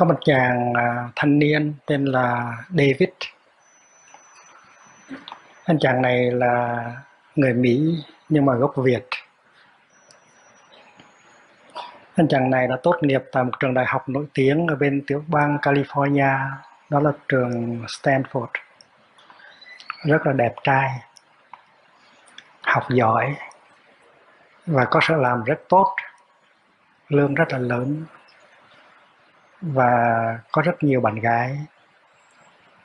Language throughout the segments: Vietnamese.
có một chàng à, thanh niên tên là David. Anh chàng này là người Mỹ, nhưng mà gốc Việt. Anh chàng này đã tốt nghiệp tại một trường đại học nổi tiếng ở bên tiểu bang California, đó là trường Stanford. Rất là đẹp trai, học giỏi và có sự làm rất tốt, lương rất là lớn và có rất nhiều bạn gái,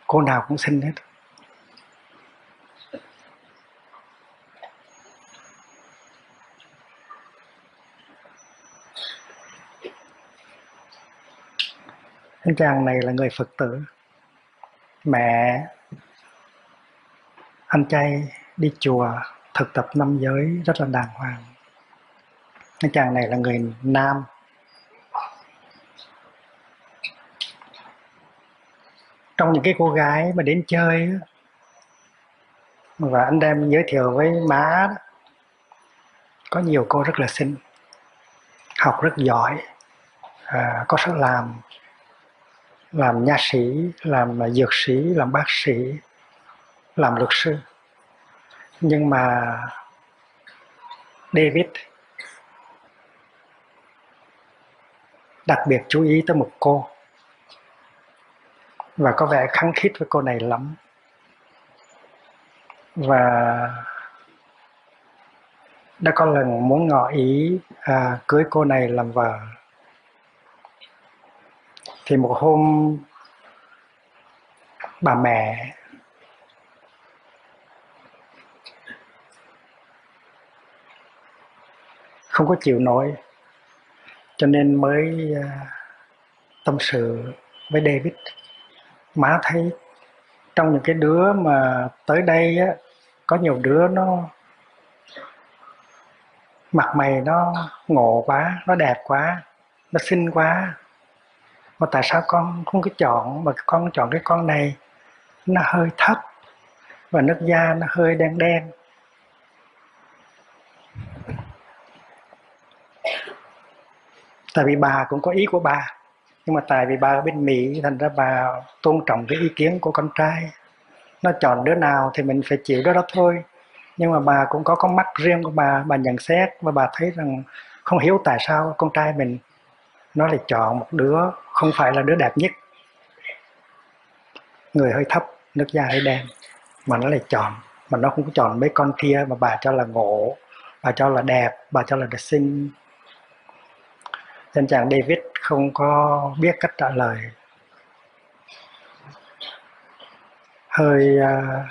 cô nào cũng xinh hết. Anh chàng này là người phật tử. Mẹ, anh trai đi chùa thực tập năm giới rất là đàng hoàng. Anh chàng này là người nam. Trong những cái cô gái mà đến chơi và anh đem giới thiệu với má đó, có nhiều cô rất là xinh học rất giỏi à, có sức làm làm nha sĩ làm à, dược sĩ làm bác sĩ làm luật sư. Nhưng mà David đặc biệt chú ý tới một cô và có vẻ khăng khít với cô này lắm. Và đã có lần muốn ngỏ ý à, cưới cô này làm vợ. Thì một hôm bà mẹ không có chịu nổi cho nên mới à, tâm sự với David má thấy trong những cái đứa mà tới đây á, có nhiều đứa nó mặt mày nó ngộ quá, nó đẹp quá, nó xinh quá. Mà tại sao con không có chọn, mà con chọn cái con này, nó hơi thấp và nước da nó hơi đen đen? Tại vì bà cũng có ý của bà nhưng mà tại vì bà ở bên Mỹ, thành ra bà tôn trọng cái ý kiến của con trai. Nó chọn đứa nào thì mình phải chịu đứa đó thôi. Nhưng mà bà cũng có con mắt riêng của bà bà nhận xét và bà thấy rằng không hiểu tại sao con trai mình, nó lại chọn một đứa không phải là đứa đẹp nhất. Người hơi thấp, nước da hơi đen, mà nó lại chọn, mà nó không có chọn mấy con kia mà bà cho là ngộ, bà cho là đẹp, bà cho là đẹp xinh nên chàng David không có biết cách trả lời. Hơi uh,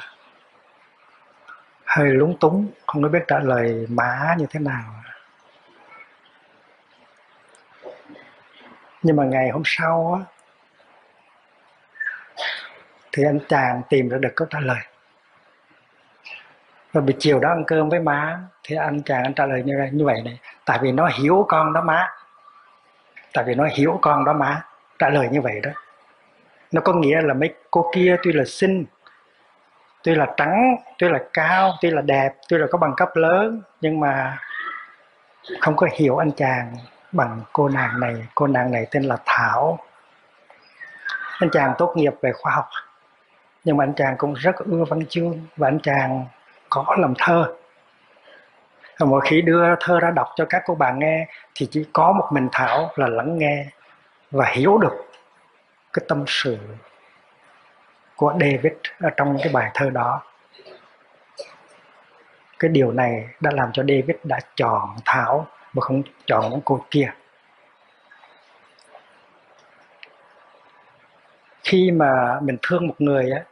hơi lúng túng không có biết trả lời má như thế nào. Nhưng mà ngày hôm sau á thì anh chàng tìm ra được câu trả lời. Và buổi chiều đó ăn cơm với má thì anh chàng anh trả lời như, như vậy này. Tại vì nó hiểu con đó má tại vì nó hiểu con đó mà. Trả lời như vậy đó. Nó có nghĩa là mấy cô kia tuy là xinh, tuy là trắng, tuy là cao, tuy là đẹp, tuy là có bằng cấp lớn, nhưng mà không có hiểu anh chàng bằng cô nàng này. Cô nàng này tên là thảo. Anh chàng tốt nghiệp về khoa học, nhưng mà anh chàng cũng rất ưa văn chương và anh chàng có lòng thơ mỗi khi đưa thơ ra đọc cho các cô bạn nghe, thì chỉ có một mình thảo là lắng nghe và hiểu được cái tâm sự của David ở trong cái bài thơ đó. Cái điều này đã làm cho David đã chọn Thảo mà không chọn những cô kia. Khi mà mình thương một người á,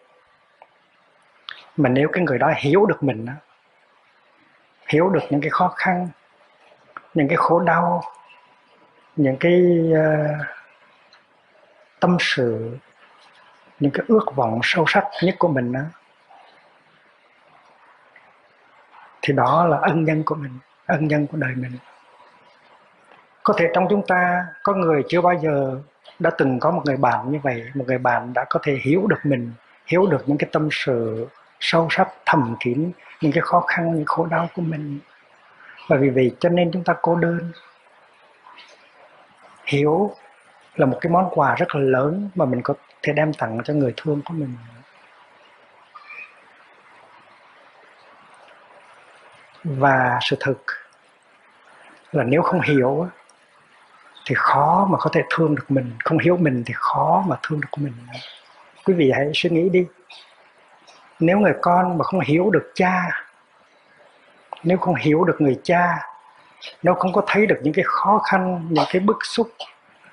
mà nếu cái người đó hiểu được mình á hiểu được những cái khó khăn những cái khổ đau những cái uh, tâm sự những cái ước vọng sâu sắc nhất của mình đó, thì đó là ân nhân của mình ân nhân của đời mình. Có thể trong chúng ta có người chưa bao giờ đã từng có một người bạn như vậy một người bạn đã có thể hiểu được mình hiểu được những cái tâm sự sâu sắc, thầm kín những cái khó khăn, những khổ đau của mình. Và vì vậy cho nên chúng ta cô đơn. Hiểu là một cái món quà rất là lớn mà mình có thể đem tặng cho người thương của mình. Và sự thực là nếu không hiểu thì khó mà có thể thương được mình. Không hiểu mình thì khó mà thương được mình. Quý vị hãy suy nghĩ đi nếu người con mà không hiểu được cha, nếu không hiểu được người cha, nếu không có thấy được những cái khó khăn, những cái bức xúc,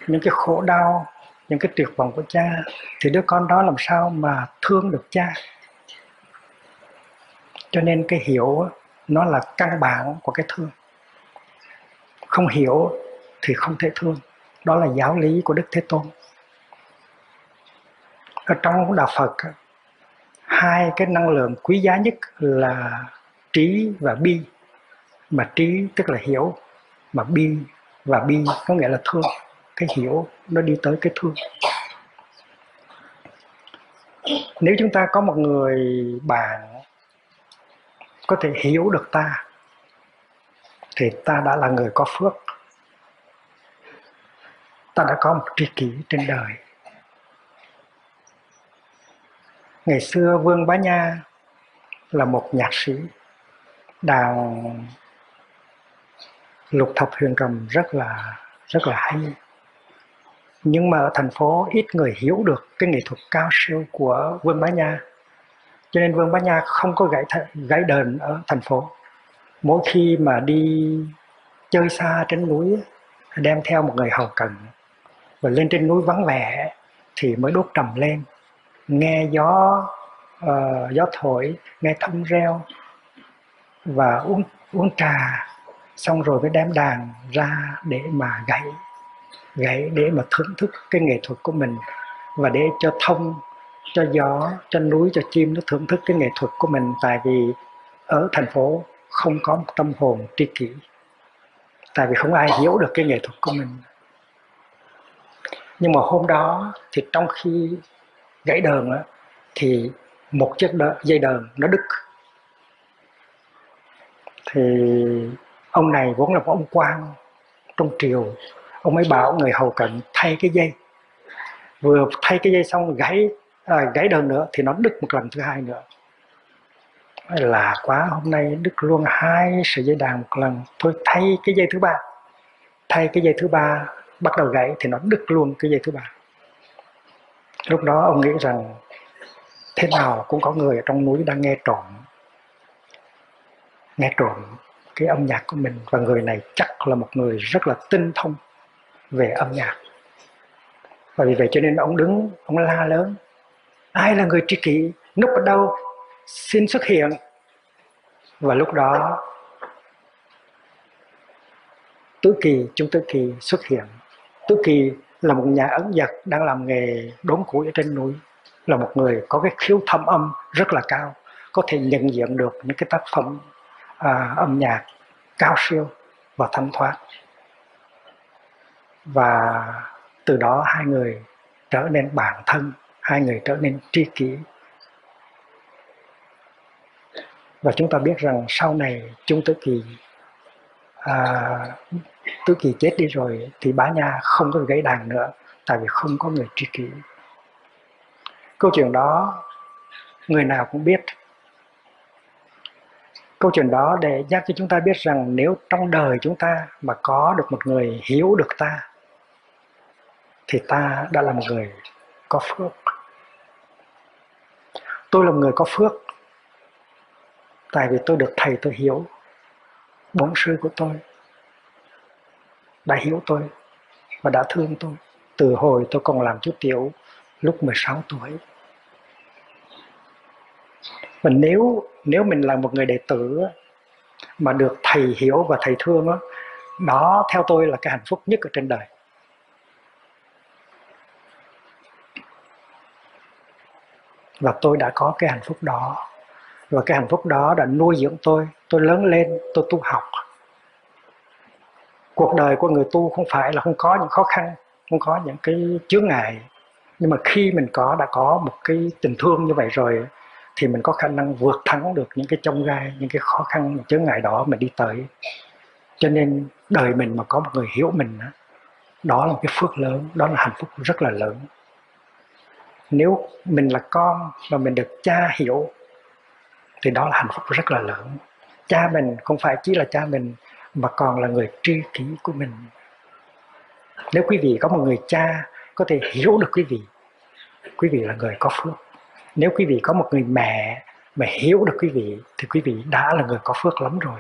những cái khổ đau, những cái tuyệt vọng của cha, thì đứa con đó làm sao mà thương được cha? Cho nên cái hiểu nó là căn bản của cái thương. Không hiểu thì không thể thương. Đó là giáo lý của đức thế tôn. Ở trong đạo phật hai cái năng lượng quý giá nhất là trí và bi. Mà trí tức là hiểu, mà bi và bi có nghĩa là thương. Cái hiểu nó đi tới cái thương. Nếu chúng ta có một người bạn có thể hiểu được ta, thì ta đã là người có phước. Ta đã có một tri kỷ trên đời. Ngày xưa vương bá nha là một nhạc sĩ đàn lục thập huyền trầm rất là rất là hay. Nhưng mà ở thành phố ít người hiểu được cái nghệ thuật cao siêu của vương bá nha. Cho nên vương bá nha không có gãy gãy đờn ở thành phố. Mỗi khi mà đi chơi xa trên núi, đem theo một người hầu cận và lên trên núi vắng vẻ thì mới đốt trầm lên nghe gió uh, gió thổi nghe thông reo và uống uống trà. Xong rồi mới đem đàn ra để mà gãy gãy để mà thưởng thức cái nghệ thuật của mình và để cho thông cho gió cho núi cho chim nó thưởng thức cái nghệ thuật của mình. Tại vì ở thành phố không có một tâm hồn tri kỷ. Tại vì không ai hiểu được cái nghệ thuật của mình. Nhưng mà hôm đó thì trong khi gãy đờn á, thì một chiếc đờ, dây đờn nó đứt. Thì ông này vốn là một ông quan trong triều ông ấy bảo người hầu cận thay cái dây. Vừa thay cái dây xong gãy à, gãy đờn nữa thì nó đứt một lần thứ hai nữa. Là quá hôm nay đứt luôn hai sợi dây đàn một lần. Thôi thay cái dây thứ ba. Thay cái dây thứ ba bắt đầu gãy thì nó đứt luôn cái dây thứ ba lúc đó ông nghĩ rằng thế nào cũng có người ở trong núi đang nghe trộm nghe trộm cái âm nhạc của mình. Và người này chắc là một người rất là tinh thông về âm nhạc. Và vì vậy cho nên ông đứng, ông la lớn, ai là người tri kỷ? Núp ở đâu? Xin xuất hiện. Và lúc đó, tứ kỳ, chúng tứ kỳ xuất hiện. Tứ kỳ là một nhà ấn vật đang làm nghề đốn củi ở trên núi là một người có cái khiếu thâm âm rất là cao có thể nhận diện được những cái tác phẩm à, âm nhạc cao siêu và thâm thoát. Và từ đó hai người trở nên bản thân hai người trở nên tri kỷ. Và chúng ta biết rằng sau này chúng Tử Kỳ à, Tử Kỳ chết đi rồi thì Bá Nha không có gãy đàn nữa tại vì không có người tri kỷ. Câu chuyện đó người nào cũng biết. Câu chuyện đó để nhắc cho chúng ta biết rằng nếu trong đời chúng ta mà có được một người hiểu được ta thì ta đã là một người có phước. Tôi là một người có phước tại vì tôi được thầy tôi hiểu bổn sư của tôi. Đã hiểu tôi và đã thương tôi. Từ hồi tôi còn làm chú tiểu lúc 16 tuổi. Và nếu nếu mình là một người đệ tử mà được thầy hiểu và thầy thương đó, đó theo tôi là cái hạnh phúc nhất ở trên đời. Và tôi đã có cái hạnh phúc đó và cái hạnh phúc đó đã nuôi dưỡng tôi. Tôi lớn lên, tôi tu học. Cuộc đời của người tu không phải là không có những khó khăn, không có những cái chướng ngại. Nhưng mà khi mình có, đã có một cái tình thương như vậy rồi, thì mình có khả năng vượt thắng được những cái trong gai, những cái khó khăn, những chướng ngại đó mình đi tới. Cho nên đời mình mà có một người hiểu mình đó là một cái phước lớn, đó là hạnh phúc rất là lớn. Nếu mình là con mà mình được cha hiểu thì đó là hạnh phúc rất là lớn. Cha mình không phải chỉ là cha mình, mà còn là người tri kỷ của mình. Nếu quý vị có một người cha, có thể hiểu được quý vị quý vị là người có phước. Nếu quý vị có một người mẹ mà hiểu được quý vị, thì quý vị đã là người có phước lắm rồi.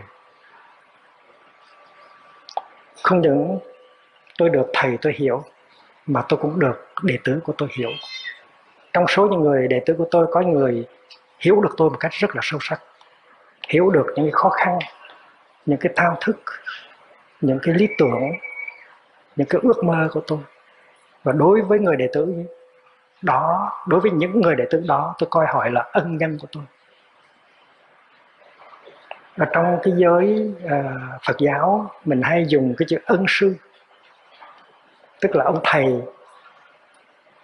Không những tôi được thầy tôi hiểu, mà tôi cũng được đệ tử của tôi hiểu. Trong số những người đệ tử của tôi có người hiểu được tôi một cách rất là sâu sắc hiểu được những cái khó khăn những cái thao thức những cái lý tưởng những cái ước mơ của tôi. Và đối với người đệ tử đó đối với những người đệ tử đó tôi coi hỏi là ân nhân của tôi. Ở trong cái giới uh, Phật giáo mình hay dùng cái chữ ân sư tức là ông thầy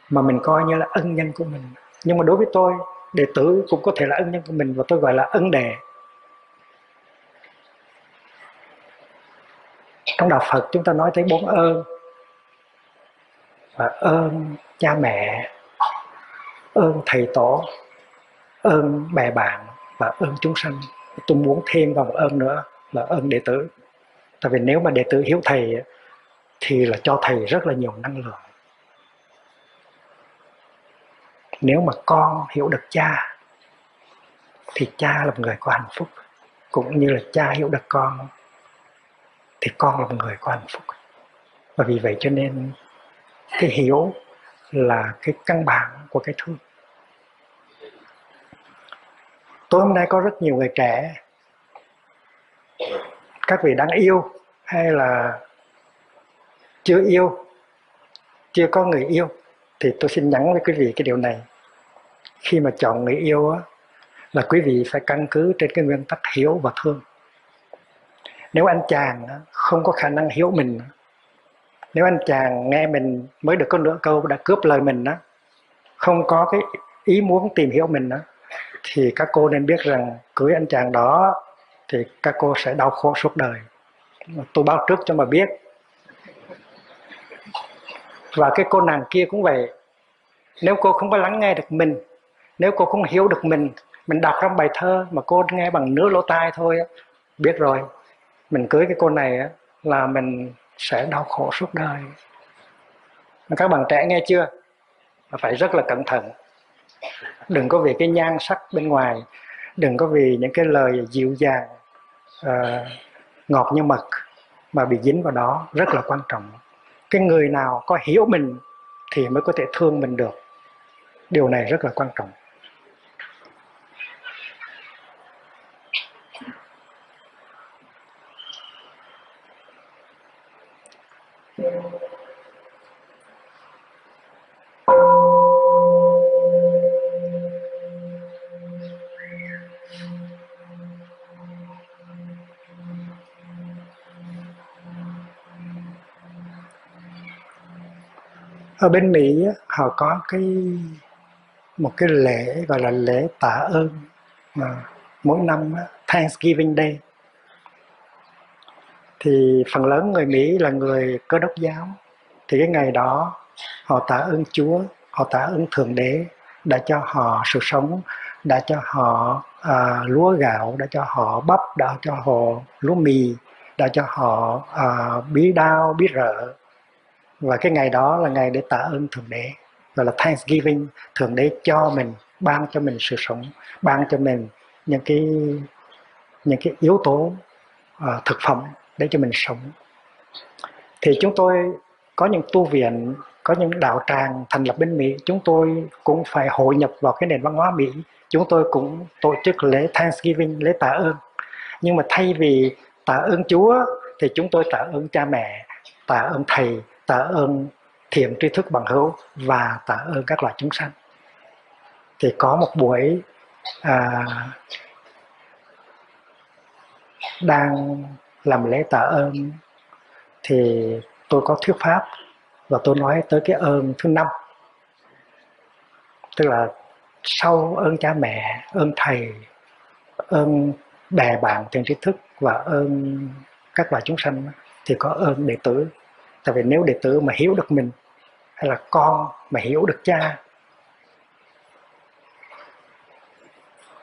mà mình coi như là ân nhân của mình. Nhưng mà đối với tôi đệ tử cũng có thể là ân nhân của mình và tôi gọi là ân đệ. Trong đạo Phật chúng ta nói tới bốn ơn. Và ơn cha mẹ, ơn thầy tổ, ơn bè bạn và ơn chúng sanh. Tôi muốn thêm vào một ơn nữa là ơn đệ tử. Tại vì nếu mà đệ tử hiếu thầy thì là cho thầy rất là nhiều năng lượng. Nếu mà con hiểu được cha, thì cha là một người có hạnh phúc. Cũng như là cha hiểu được con, thì con là một người có hạnh phúc. Và vì vậy cho nên cái hiểu là cái căn bản của cái thương. Tối hôm nay có rất nhiều người trẻ, các vị đang yêu hay là chưa yêu, chưa có người yêu, thì tôi xin nhắn với quý vị cái điều này khi mà chọn người yêu á, là quý vị phải căn cứ trên cái nguyên tắc hiểu và thương. Nếu anh chàng không có khả năng hiểu mình nếu anh chàng nghe mình mới được có nửa câu đã cướp lời mình đó không có cái ý muốn tìm hiểu mình đó thì các cô nên biết rằng cưới anh chàng đó thì các cô sẽ đau khổ suốt đời. Tôi báo trước cho mà biết. Và cái cô nàng kia cũng vậy. Nếu cô không có lắng nghe được mình nếu cô không hiểu được mình mình đọc trong bài thơ mà cô nghe bằng nửa lỗ tai thôi biết rồi. Mình cưới cái cô này là mình sẽ đau khổ suốt đời. Các bạn trẻ nghe chưa? Phải rất là cẩn thận. Đừng có vì cái nhan sắc bên ngoài đừng có vì những cái lời dịu dàng uh, ngọt như mật mà bị dính vào đó. Rất là quan trọng. Cái người nào có hiểu mình thì mới có thể thương mình được. Điều này rất là quan trọng. Ở bên Mỹ họ có cái một cái lễ gọi là lễ tạ ơn mà mỗi năm Thanksgiving Day. Thì phần lớn người Mỹ là người cơ đốc giáo. Thì cái ngày đó họ tạ ơn Chúa họ tạ ơn Thượng Đế đã cho họ sự sống đã cho họ à, lúa gạo đã cho họ bắp đã cho họ lúa mì đã cho họ à, bí đao bí rợ và cái ngày đó là ngày để tạ ơn thượng đế. Gọi là Thanksgiving thượng đế cho mình ban cho mình sự sống ban cho mình những cái những cái yếu tố uh, thực phẩm để cho mình sống. Thì chúng tôi có những tu viện có những đạo tràng thành lập bên Mỹ. Chúng tôi cũng phải hội nhập vào cái nền văn hóa Mỹ. Chúng tôi cũng tổ chức lễ Thanksgiving lễ tạ ơn. Nhưng mà thay vì tạ ơn Chúa thì chúng tôi tạ ơn cha mẹ tạ ơn thầy tạ ơn thiện tri thức bằng hữu và tạ ơn các loại chúng sanh. Thì có một buổi à, đang làm lễ tạ ơn thì tôi có thuyết pháp và tôi nói tới cái ơn thứ năm. Tức là sau ơn cha mẹ ơn thầy ơn bè bạn thiện tri thức và ơn các loại chúng sanh thì có ơn đệ tử tại vì nếu đệ tử mà hiểu được mình hay là con mà hiểu được cha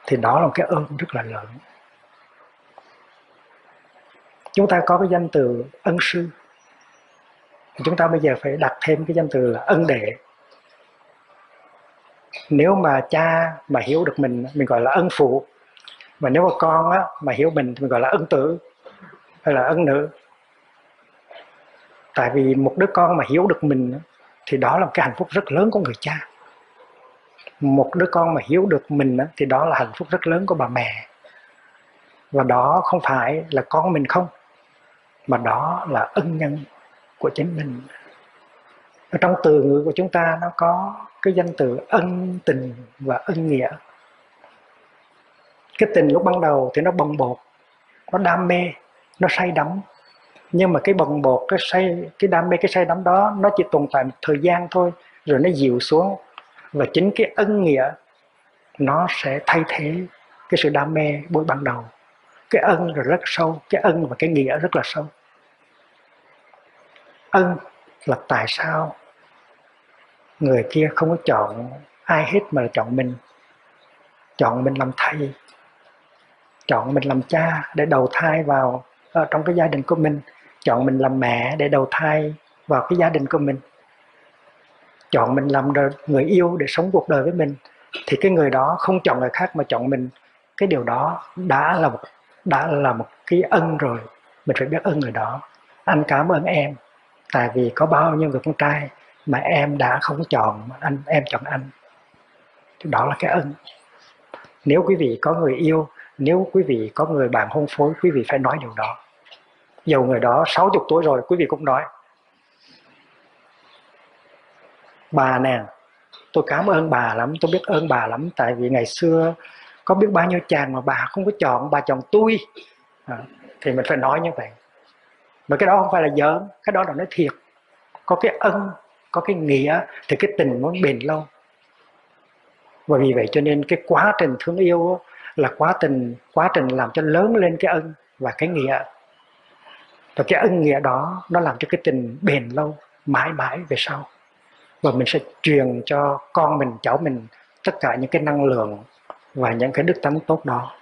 thì đó là một cái ơn rất là lớn. Chúng ta có cái danh từ ân sư. Chúng ta bây giờ phải đặt thêm cái danh từ là ân đệ. Nếu mà cha mà hiểu được mình mình gọi là ân phụ. Mà nếu mà con á, mà hiểu mình thì mình gọi là ân tử hay là ân nữ tại vì một đứa con mà hiểu được mình thì đó là một cái hạnh phúc rất lớn của người cha. Một đứa con mà hiểu được mình thì đó là hạnh phúc rất lớn của bà mẹ. Và đó không phải là con mình không, mà đó là ân nhân của chính mình. Ở trong từ ngữ của chúng ta, nó có cái danh từ ân tình và ân nghĩa. Cái tình lúc ban đầu thì nó bồng bột, nó đam mê, nó say đắm nhưng mà cái bồng bột, cái say, cái đam mê cái say đắm đó, nó chỉ tồn tại một thời gian thôi, rồi nó dịu xuống. Và chính cái ân nghĩa, nó sẽ thay thế cái sự đam mê buổi ban đầu. Cái ân là rất sâu, cái ân và cái nghĩa rất là sâu. Ân là tại sao người kia không có chọn ai hết mà là chọn mình? Chọn mình làm thầy, chọn mình làm cha để đầu thai vào ở trong cái gia đình của mình chọn mình làm mẹ để đầu thai vào cái gia đình của mình. Chọn mình làm người yêu để sống cuộc đời với mình. Thì cái người đó không chọn người khác mà chọn mình. Cái điều đó đã là một, đã là một cái ân rồi. Mình phải biết ơn người đó. Anh cảm ơn em. Tại vì có bao nhiêu người con trai mà em đã không chọn anh, em chọn anh. Thì đó là cái ân. Nếu quý vị có người yêu, nếu quý vị có người bạn hôn phối, quý vị phải nói điều đó dầu người đó 60 tuổi rồi quý vị cũng nói. Bà nè tôi cảm ơn bà lắm tôi biết ơn bà lắm tại vì ngày xưa có biết bao nhiêu chàng mà bà không có chọn bà chọn tôi. À, thì mình phải nói như vậy. Mà cái đó không phải là giỡn cái đó là nói thiệt. Có cái ân có cái nghĩa thì cái tình muốn bền lâu. Và vì vậy cho nên cái quá trình thương yêu là quá trình quá trình làm cho lớn lên cái ân và cái nghĩa và cái ân nghĩa đó, nó làm cho cái tình bền lâu, mãi mãi về sau. Và mình sẽ truyền cho con mình, cháu mình tất cả những cái năng lượng và những cái đức tánh tốt đó.